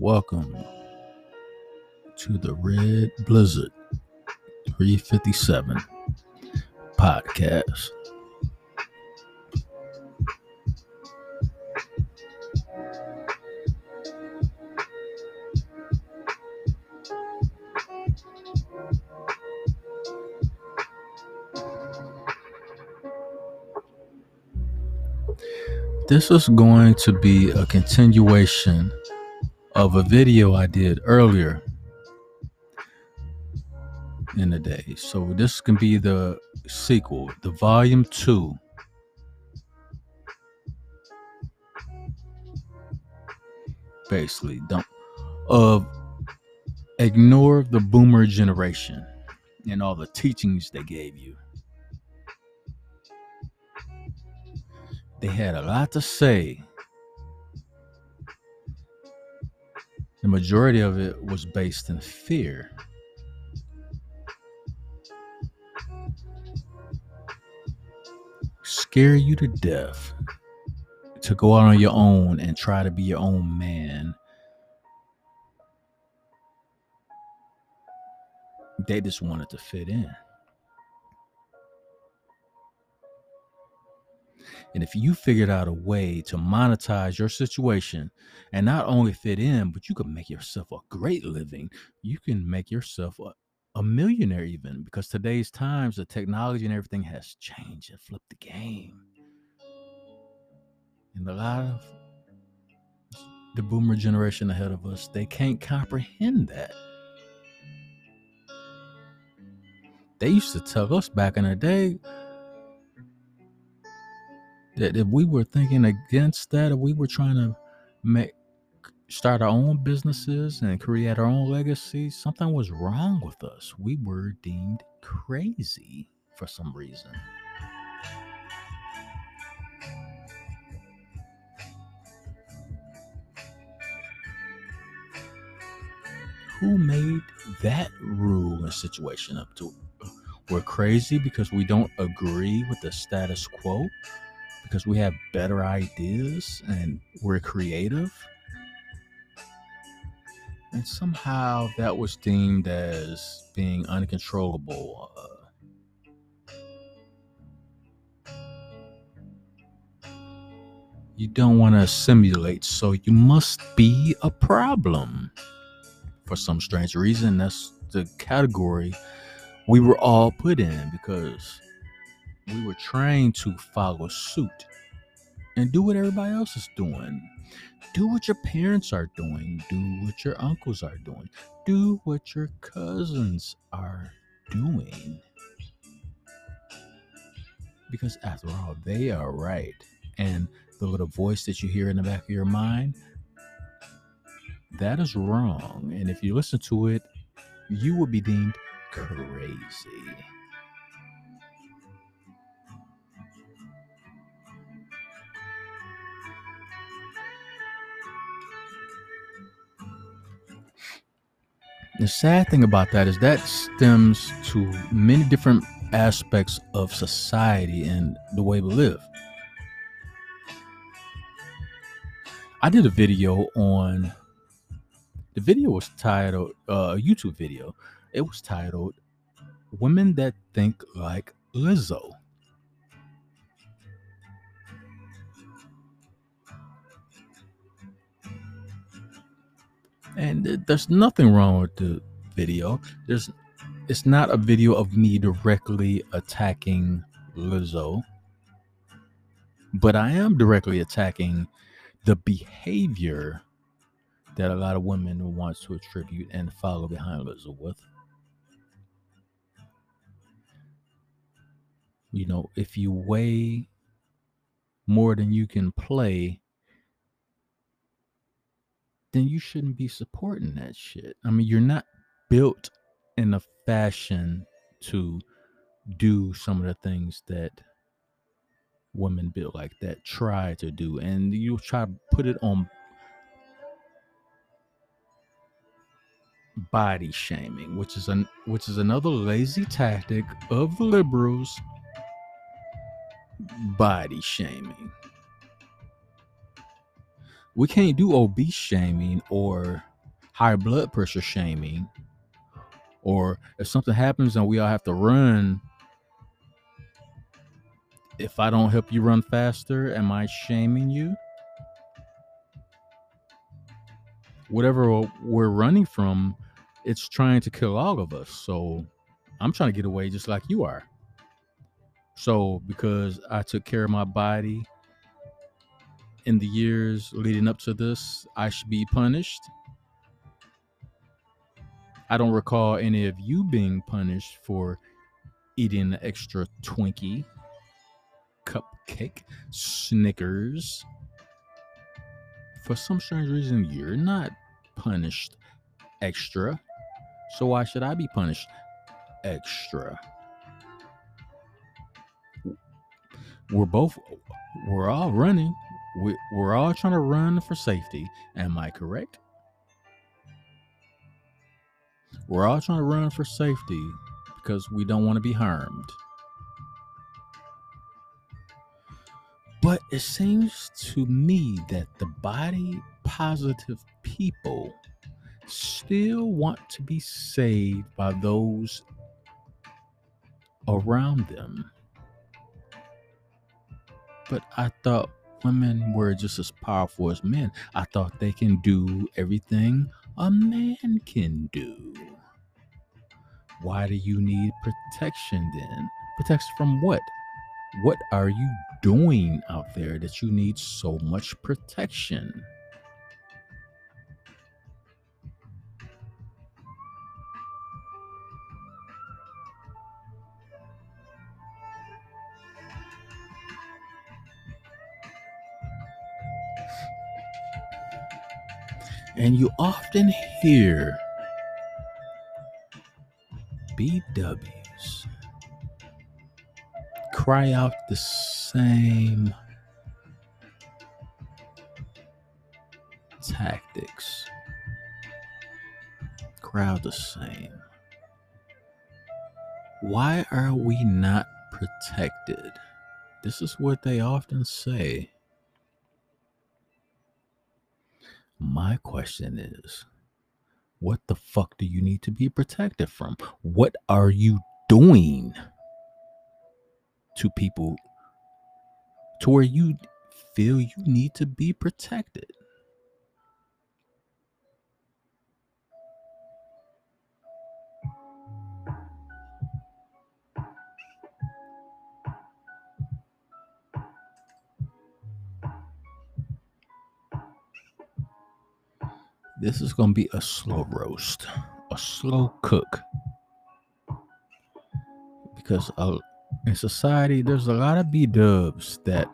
Welcome to the Red Blizzard 357 podcast. This is going to be a continuation of a video I did earlier in the day. So this can be the sequel, the volume two. Basically, don't of ignore the boomer generation and all the teachings they gave you. They had a lot to say the majority of it was based in fear. Scare you to death to go out on your own and try to be your own man. They just wanted to fit in. And if you figured out a way to monetize your situation and not only fit in, but you can make yourself a great living, you can make yourself a, a millionaire even because today's times, the technology and everything has changed and flipped the game. And a lot of the boomer generation ahead of us, they can't comprehend that. They used to tell us back in the day, that if we were thinking against that, if we were trying to make start our own businesses and create our own legacy, something was wrong with us. We were deemed crazy for some reason. Who made that rule and situation up to? We're crazy because we don't agree with the status quo because we have better ideas and we're creative. And somehow that was deemed as being uncontrollable. Uh, you don't want to simulate, so you must be a problem. For some strange reason, that's the category we were all put in because we were trained to follow suit and do what everybody else is doing. Do what your parents are doing. Do what your uncles are doing. Do what your cousins are doing. Because after all, they are right. And the little voice that you hear in the back of your mind, that is wrong. And if you listen to it, you will be deemed crazy. The sad thing about that is that stems to many different aspects of society and the way we live. I did a video on the video was titled uh, a YouTube video. It was titled Women That Think Like Lizzo. And there's nothing wrong with the video. There's it's not a video of me directly attacking Lizzo, but I am directly attacking the behavior that a lot of women want to attribute and follow behind Lizzo with. You know, if you weigh more than you can play, then you shouldn't be supporting that shit. I mean, you're not built in a fashion to do some of the things that women built like that try to do and you try to put it on body shaming which is an which is another lazy tactic of liberals body shaming we can't do obese shaming or high blood pressure shaming, or if something happens and we all have to run, if I don't help you run faster, am I shaming you? Whatever we're running from, it's trying to kill all of us. So I'm trying to get away just like you are. So because I took care of my body in the years leading up to this, I should be punished. I don't recall any of you being punished for eating an extra Twinkie, cupcake, Snickers. For some strange reason, you're not punished extra. So why should I be punished extra? We're both, we're all running. We, we're all trying to run for safety. Am I correct? We're all trying to run for safety because we don't want to be harmed. But it seems to me that the body positive people still want to be saved by those around them. But I thought women were just as powerful as men. I thought they can do everything a man can do. Why do you need protection then? Protection from what? What are you doing out there that you need so much protection? And you often hear BWs cry out the same tactics. Cry out the same. Why are we not protected? This is what they often say. My question is what the fuck do you need to be protected from? What are you doing to people to where you feel you need to be protected? This is going to be a slow roast, a slow cook. Because uh, in society, there's a lot of B dubs that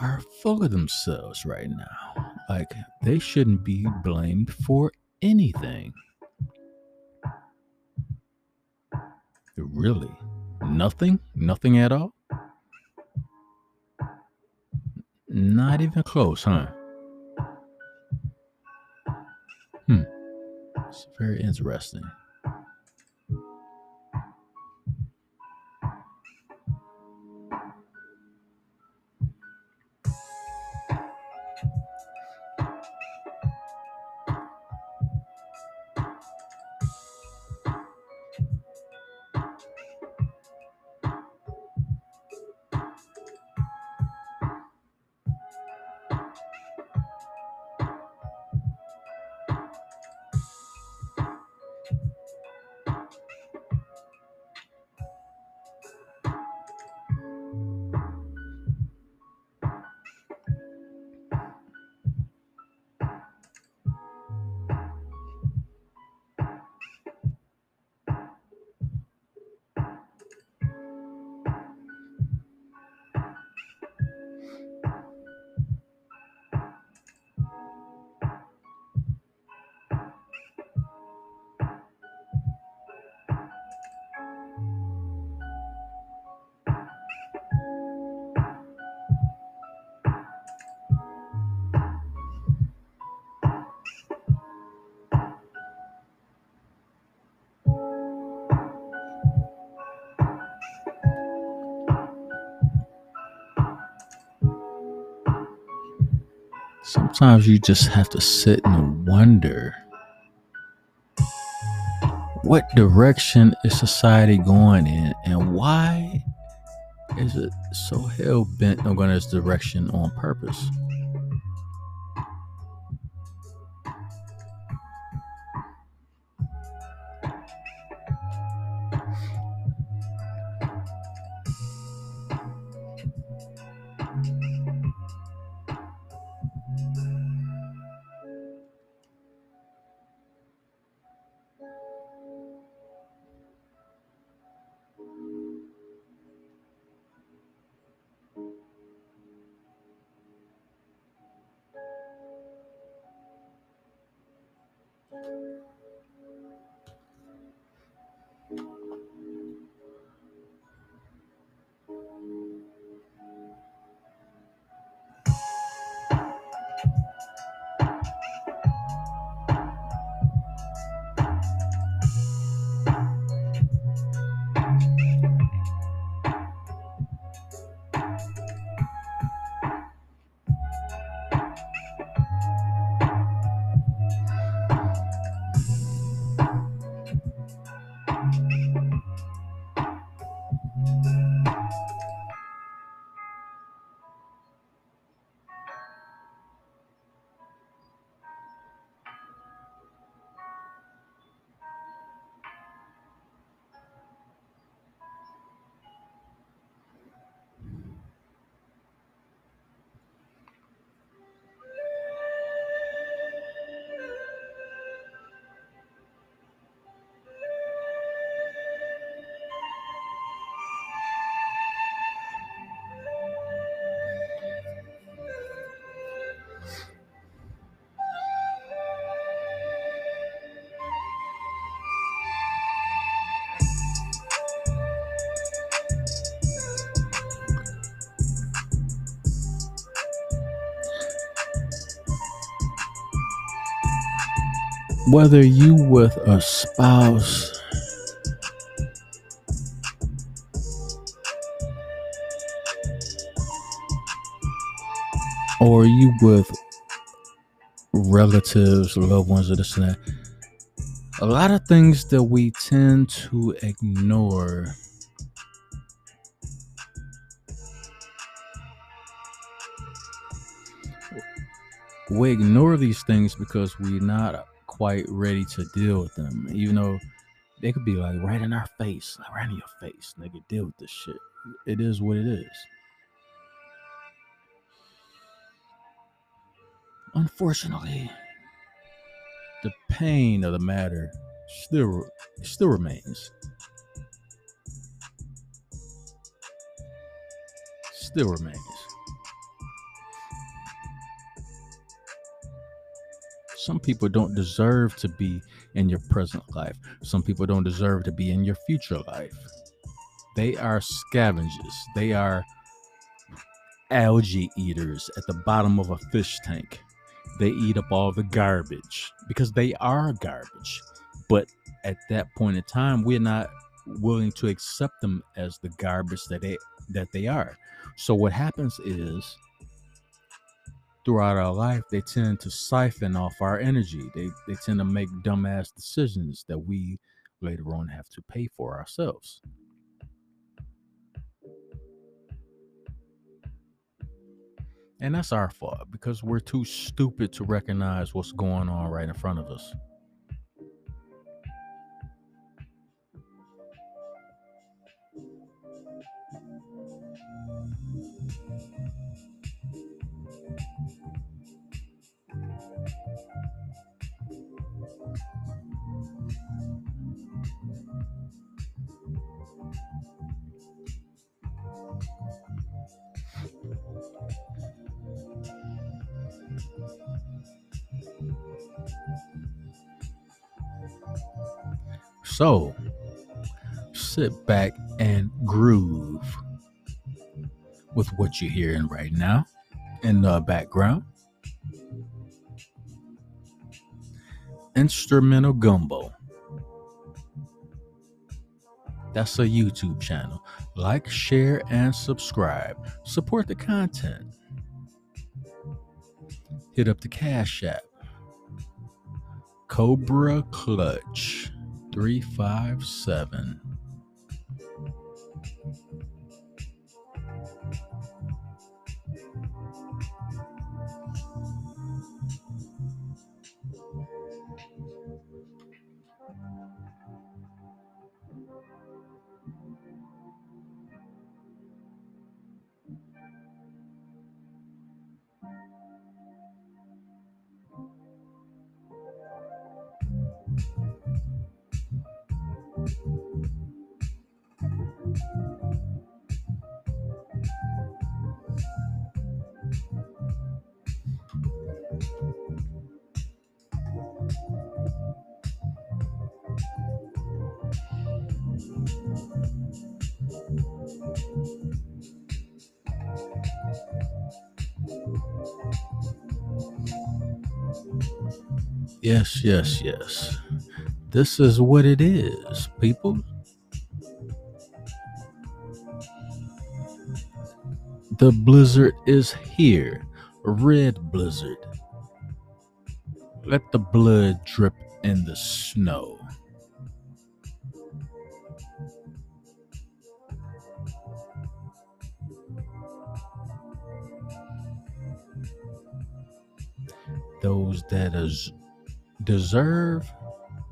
are full of themselves right now. Like, they shouldn't be blamed for anything. Really? Nothing? Nothing at all? Not even close, huh? Hmm. It's very interesting. Sometimes you just have to sit and wonder what direction is society going in and why is it so hell bent on going this direction on purpose? Whether you with a spouse or you with relatives, loved ones, or this and that, a lot of things that we tend to ignore. We ignore these things because we're not quite ready to deal with them, even though they could be like right in our face, like right in your face. Nigga, deal with this shit. It is what it is. Unfortunately, the pain of the matter still still remains. Still remains. Some people don't deserve to be in your present life. Some people don't deserve to be in your future life. They are scavengers. They are algae eaters at the bottom of a fish tank. They eat up all the garbage because they are garbage. But at that point in time, we're not willing to accept them as the garbage that they that they are. So what happens is throughout our life, they tend to siphon off our energy. They they tend to make dumbass decisions that we later on have to pay for ourselves. And that's our fault because we're too stupid to recognize what's going on right in front of us. So sit back and groove with what you're hearing right now in the background. Instrumental Gumbo. That's a YouTube channel. Like, share, and subscribe. Support the content. hit up the Cash App. Cobra Clutch 357. Yes, yes, yes. This is what it is, people. The blizzard is here. Red blizzard. Let the blood drip in the snow. Those that is deserve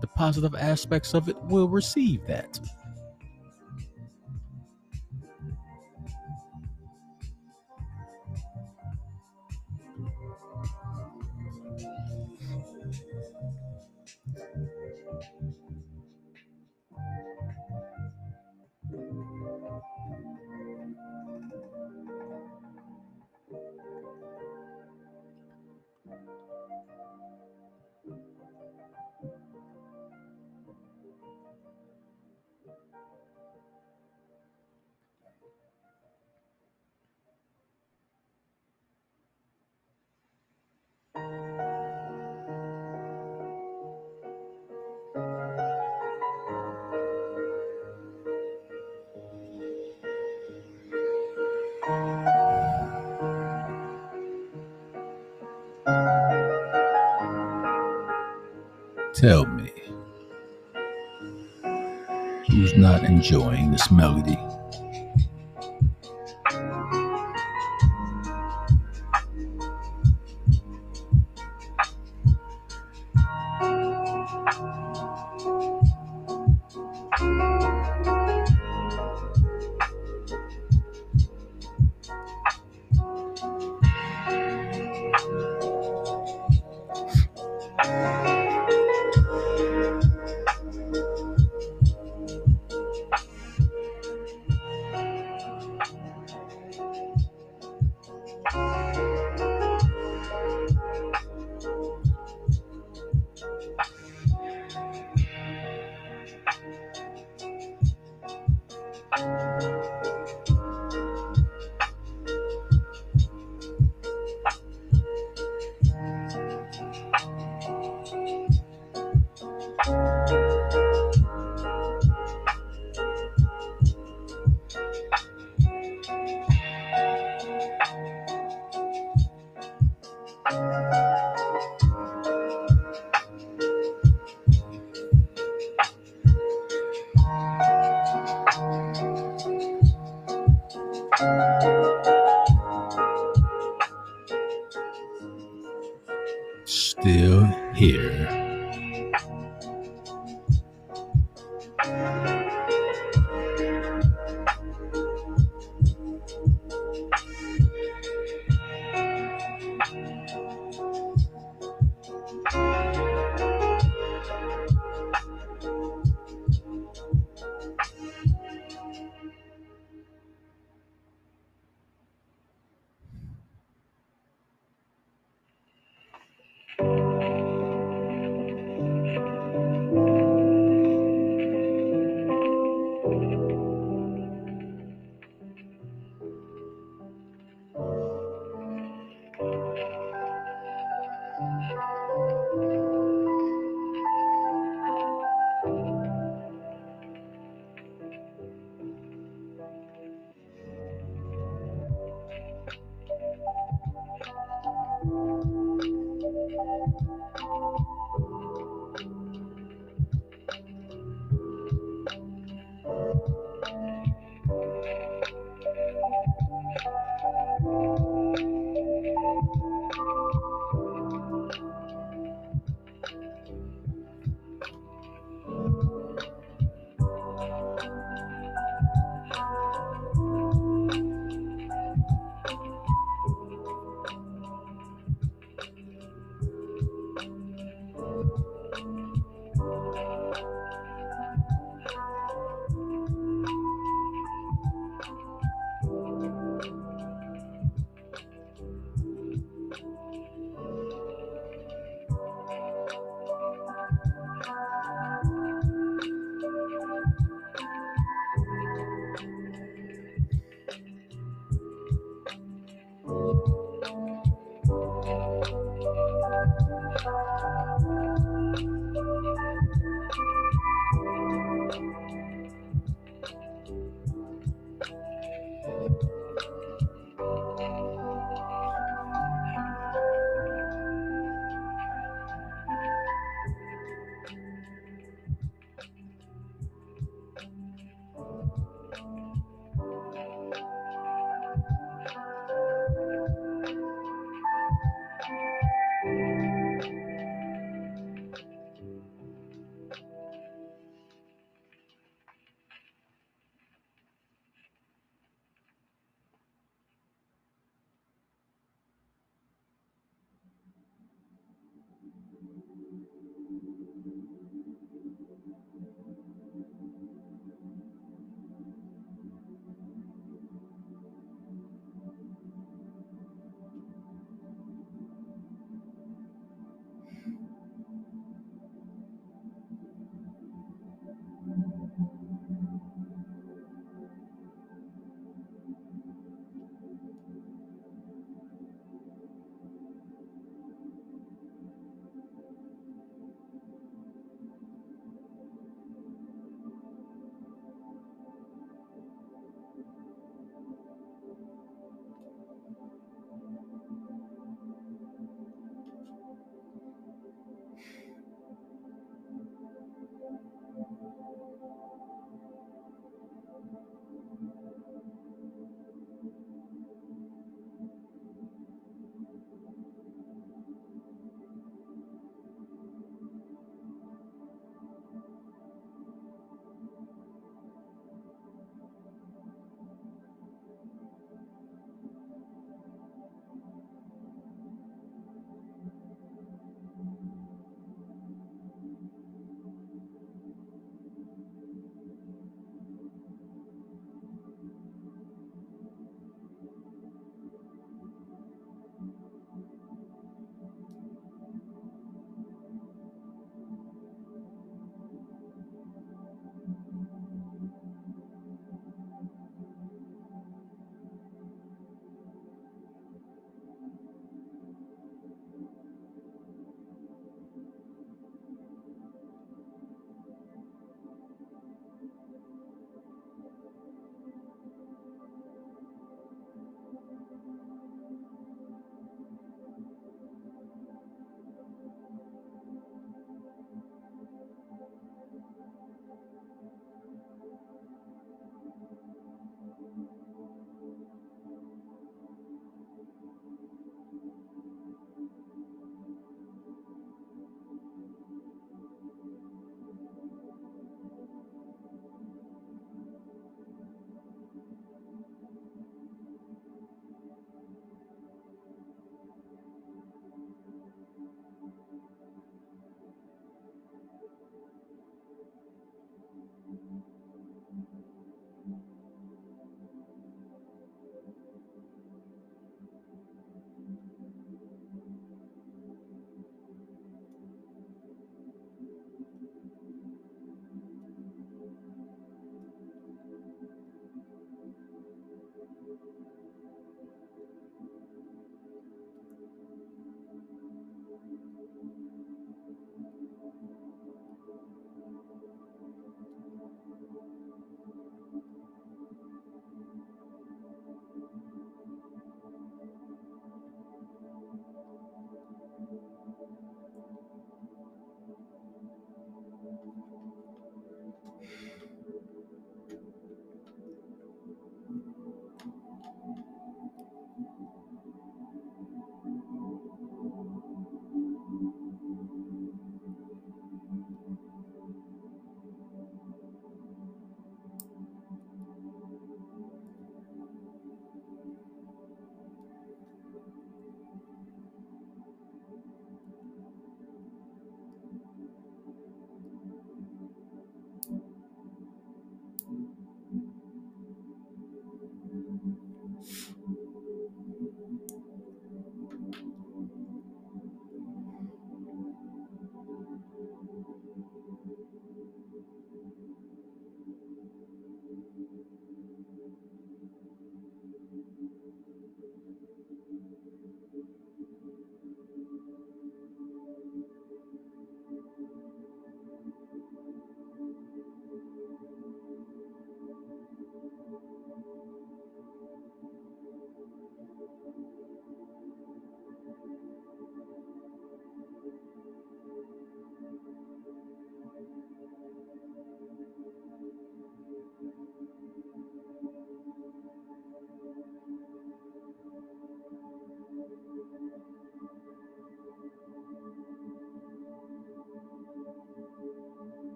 the positive aspects of it will receive that. Tell me, who's not enjoying this melody?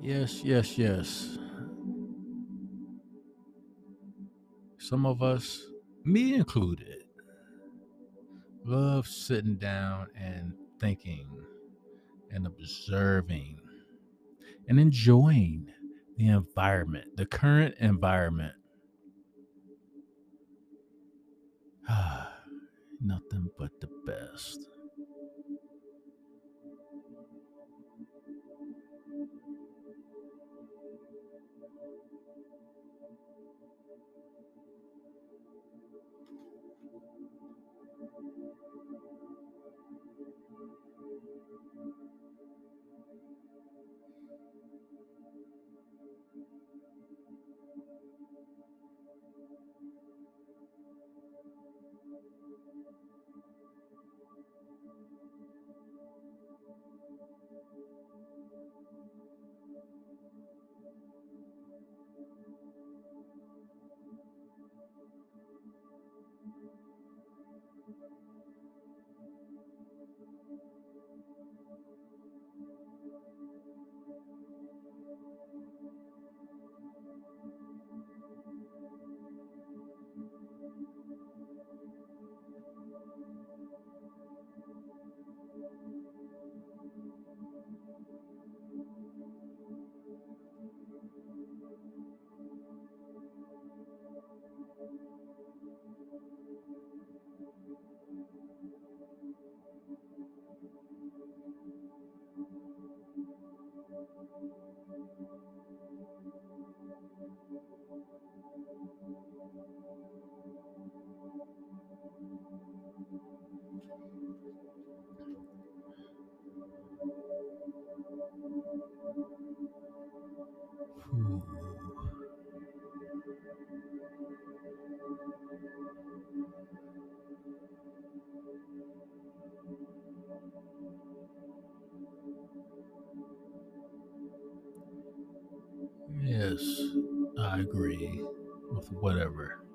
Yes, yes, yes. Some of us, me included, love sitting down and thinking and observing and enjoying the environment, the current environment. Nothing but the best. Ooh. I agree with whatever.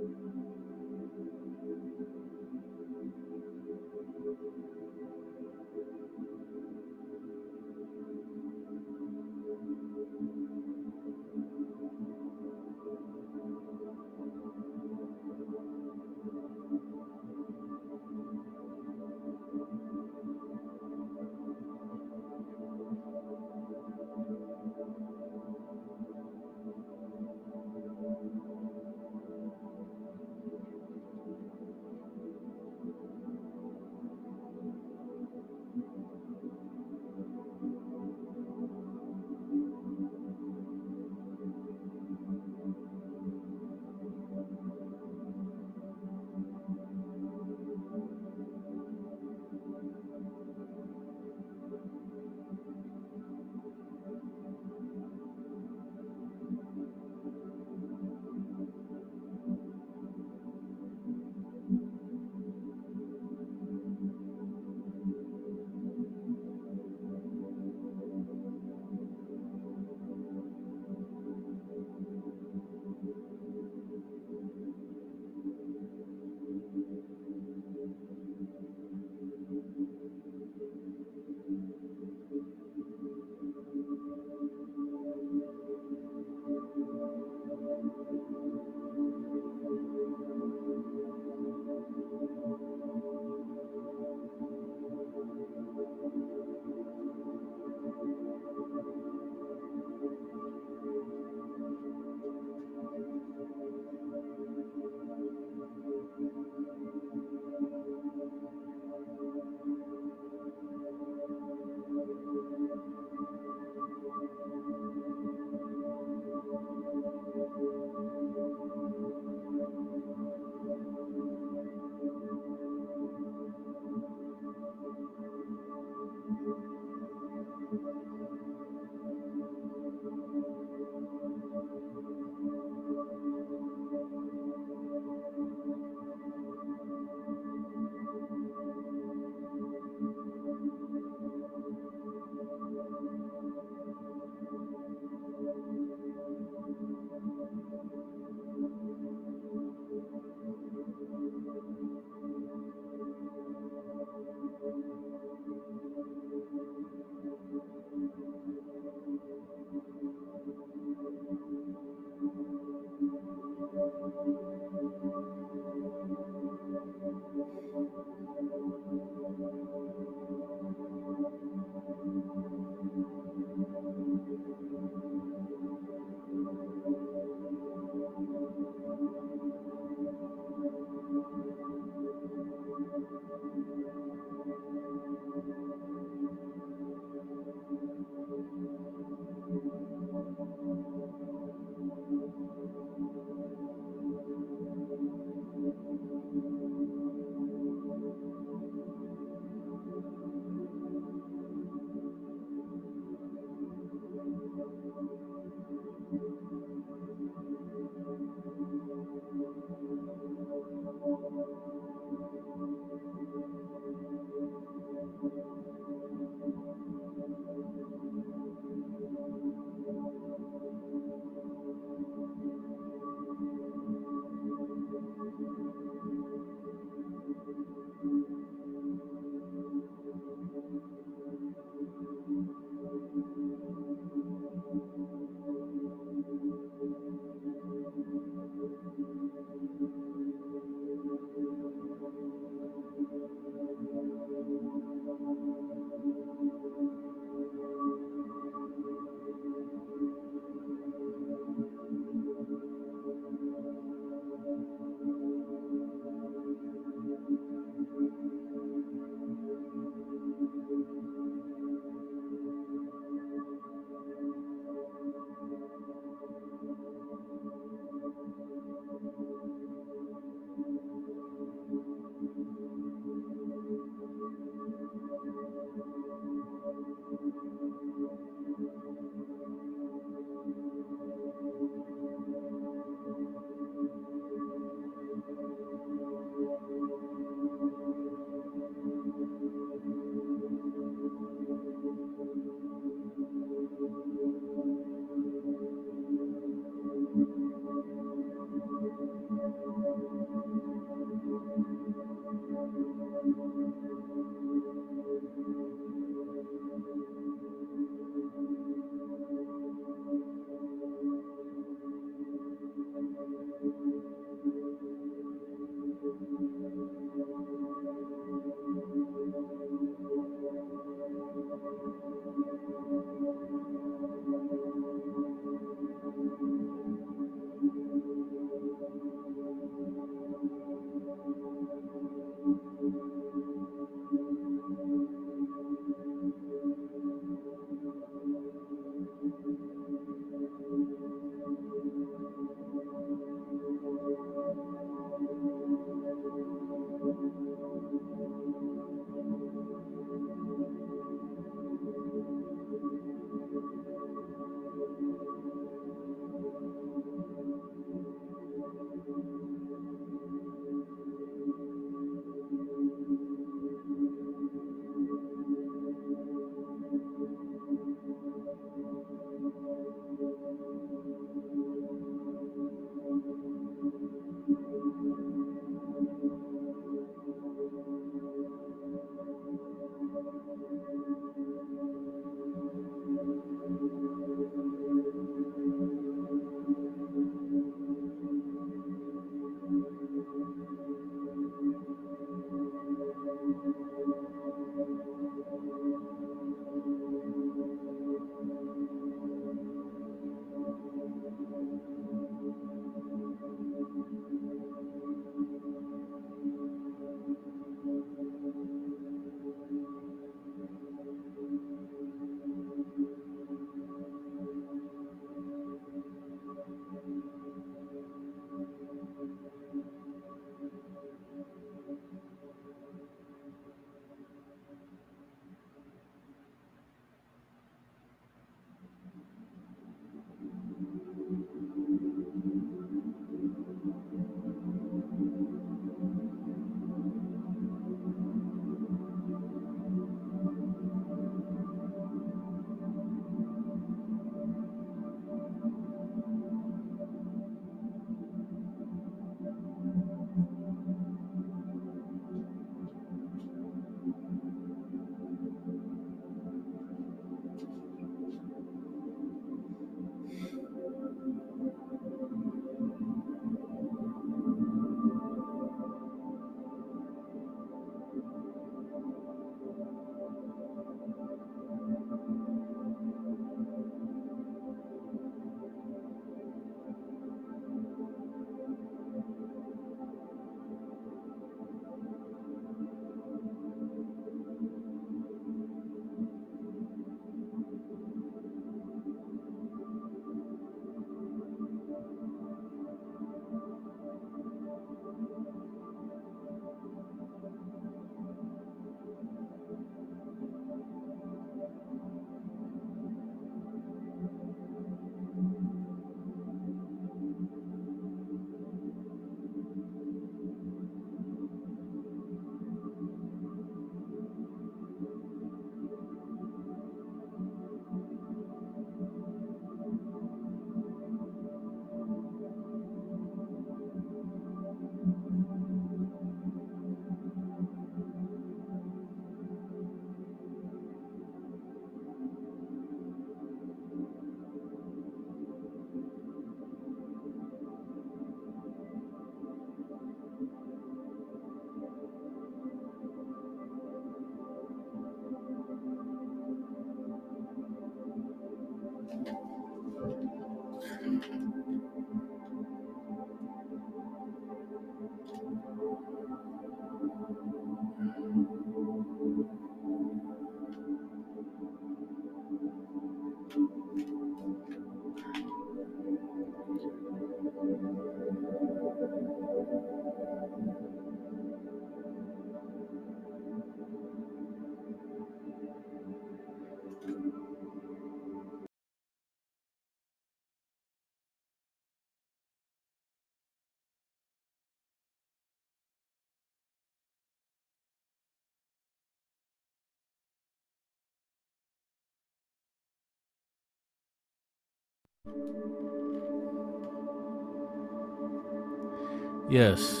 Yes,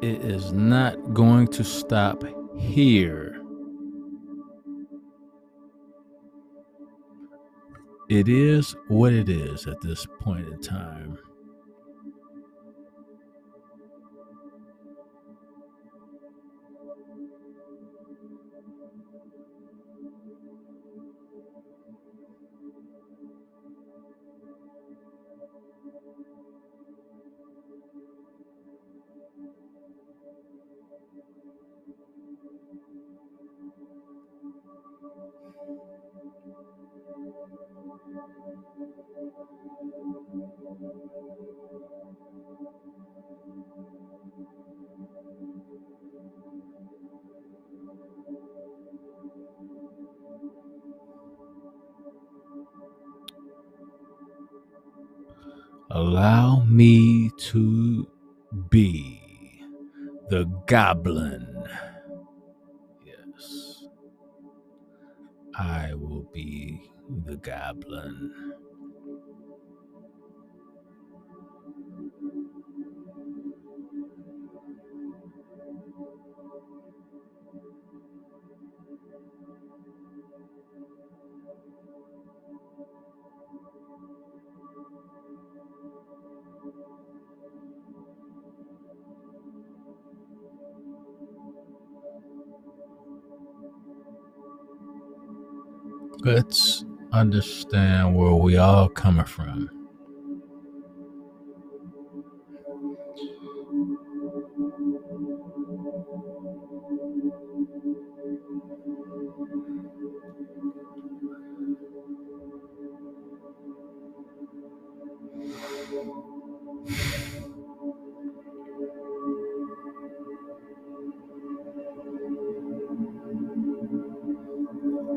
it is not going to stop here. It is what it is at this point in time. Allow me to be the goblin. Yes. I will be the goblin. Let's understand where we all coming from.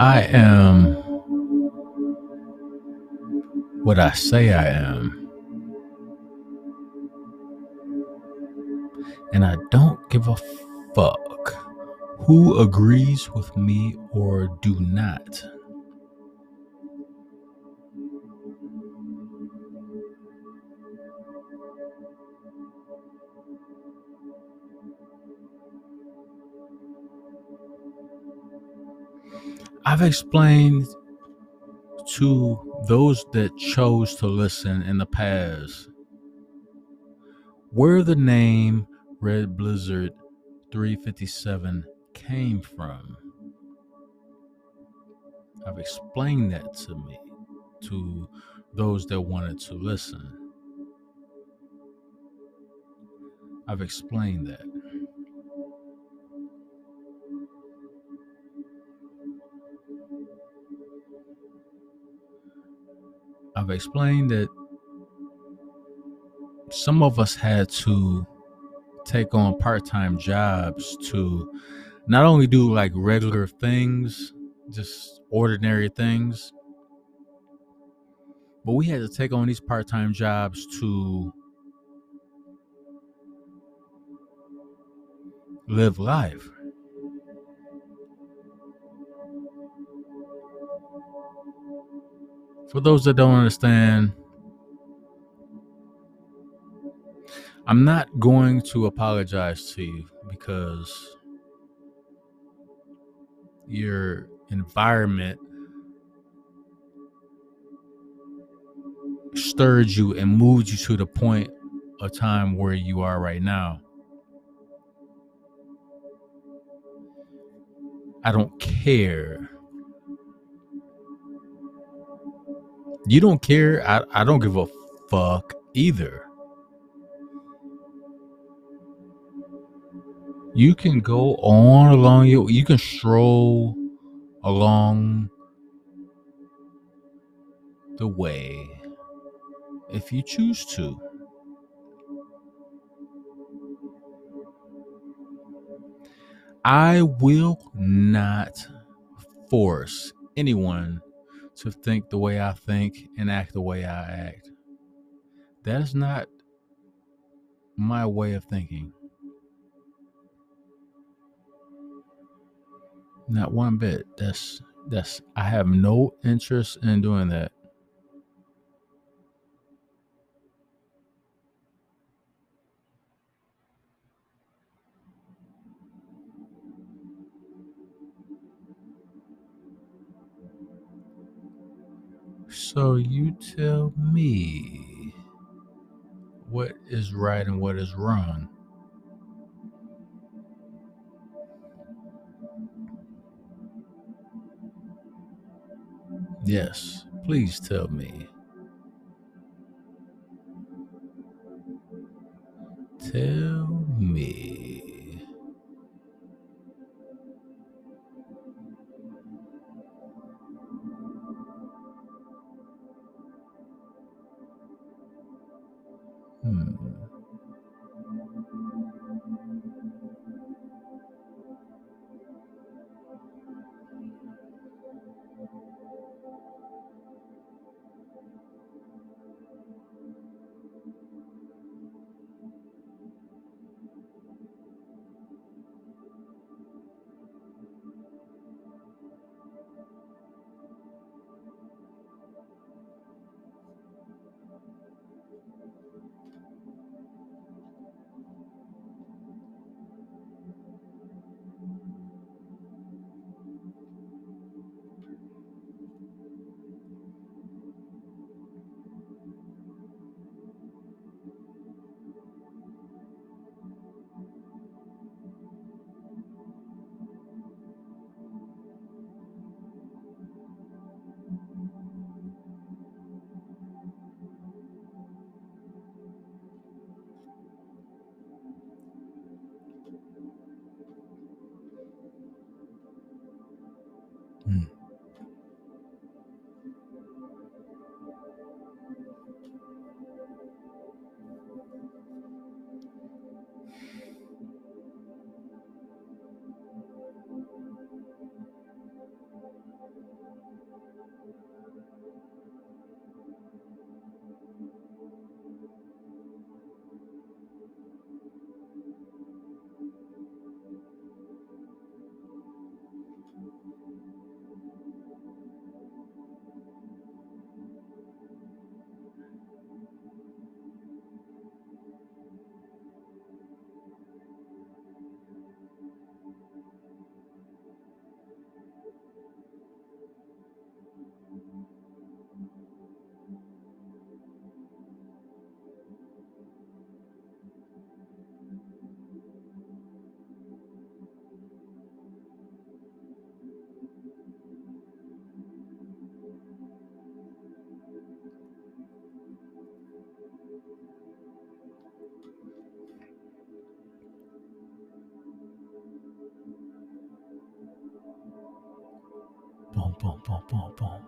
I am what I say I am. And I don't give a fuck who agrees with me or do not. I've explained to those that chose to listen in the past where the name Red Blizzard 357 came from. I've explained that to me, to those that wanted to listen. I've explained that. Explained that some of us had to take on part time jobs to not only do like regular things, just ordinary things, but we had to take on these part time jobs to live life. For those that don't understand, I'm not going to apologize to you because your environment stirred you and moved you to the point of time where you are right now. I don't care You don't care. I, I don't give a fuck either. You can go on along your you can stroll along the way if you choose to. I will not force anyone to think the way I think and act the way I act. That is not my way of thinking. Not one bit. That's that's I have no interest in doing that. So you tell me what is right and what is wrong. Yes, please tell me. Tell 宝宝宝宝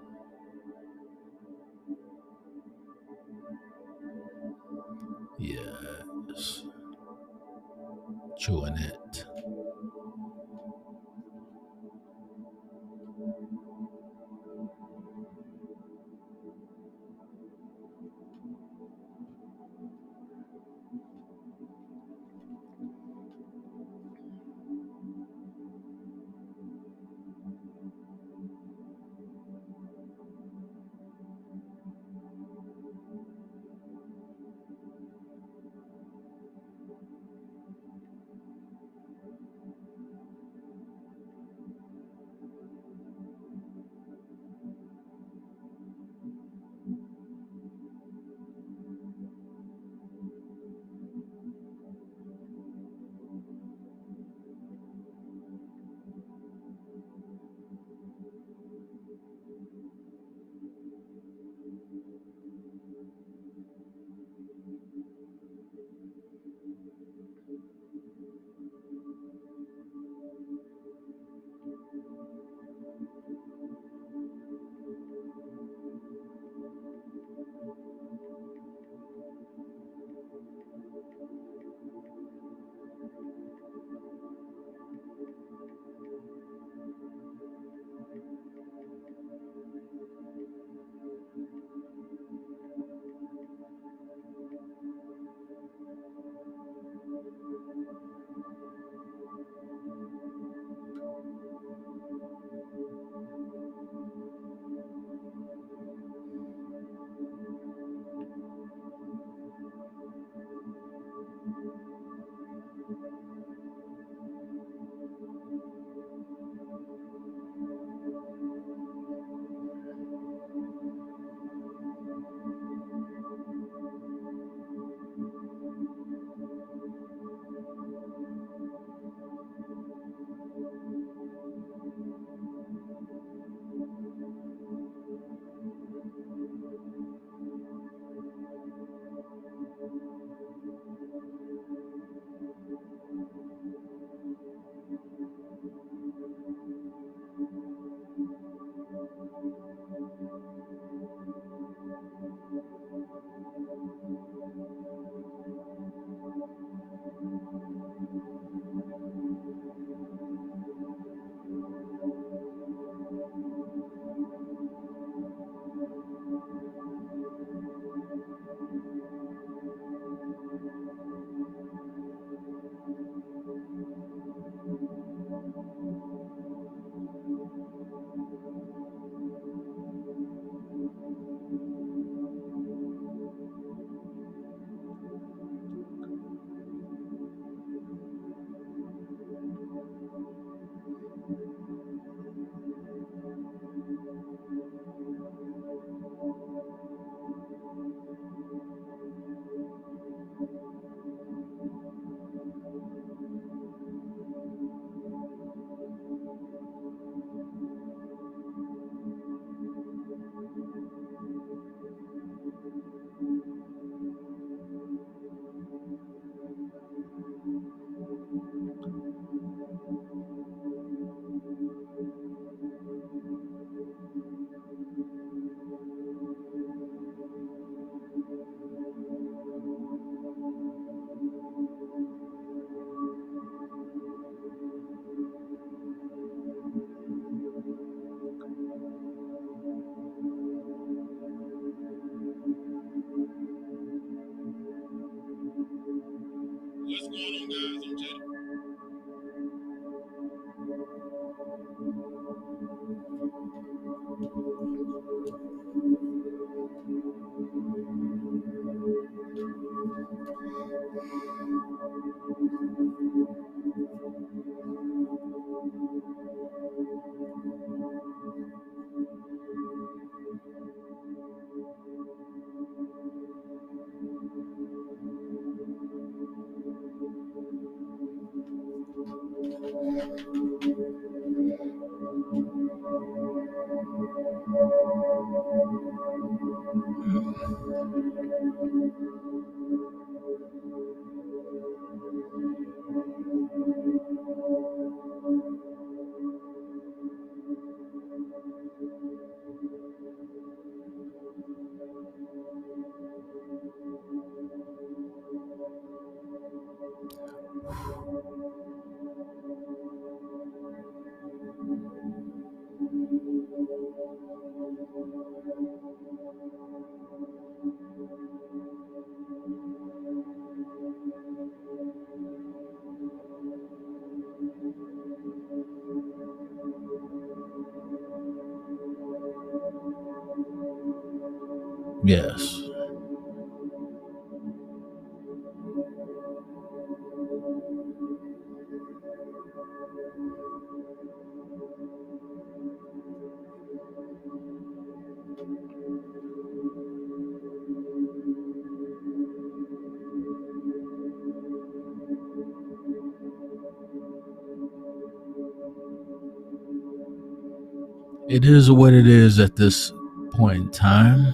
It is what it is at this point in time.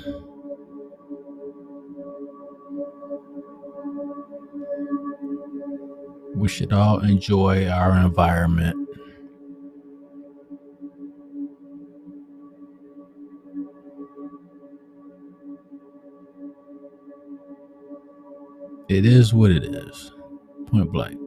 We should all enjoy our environment. It is what it is. Point blank.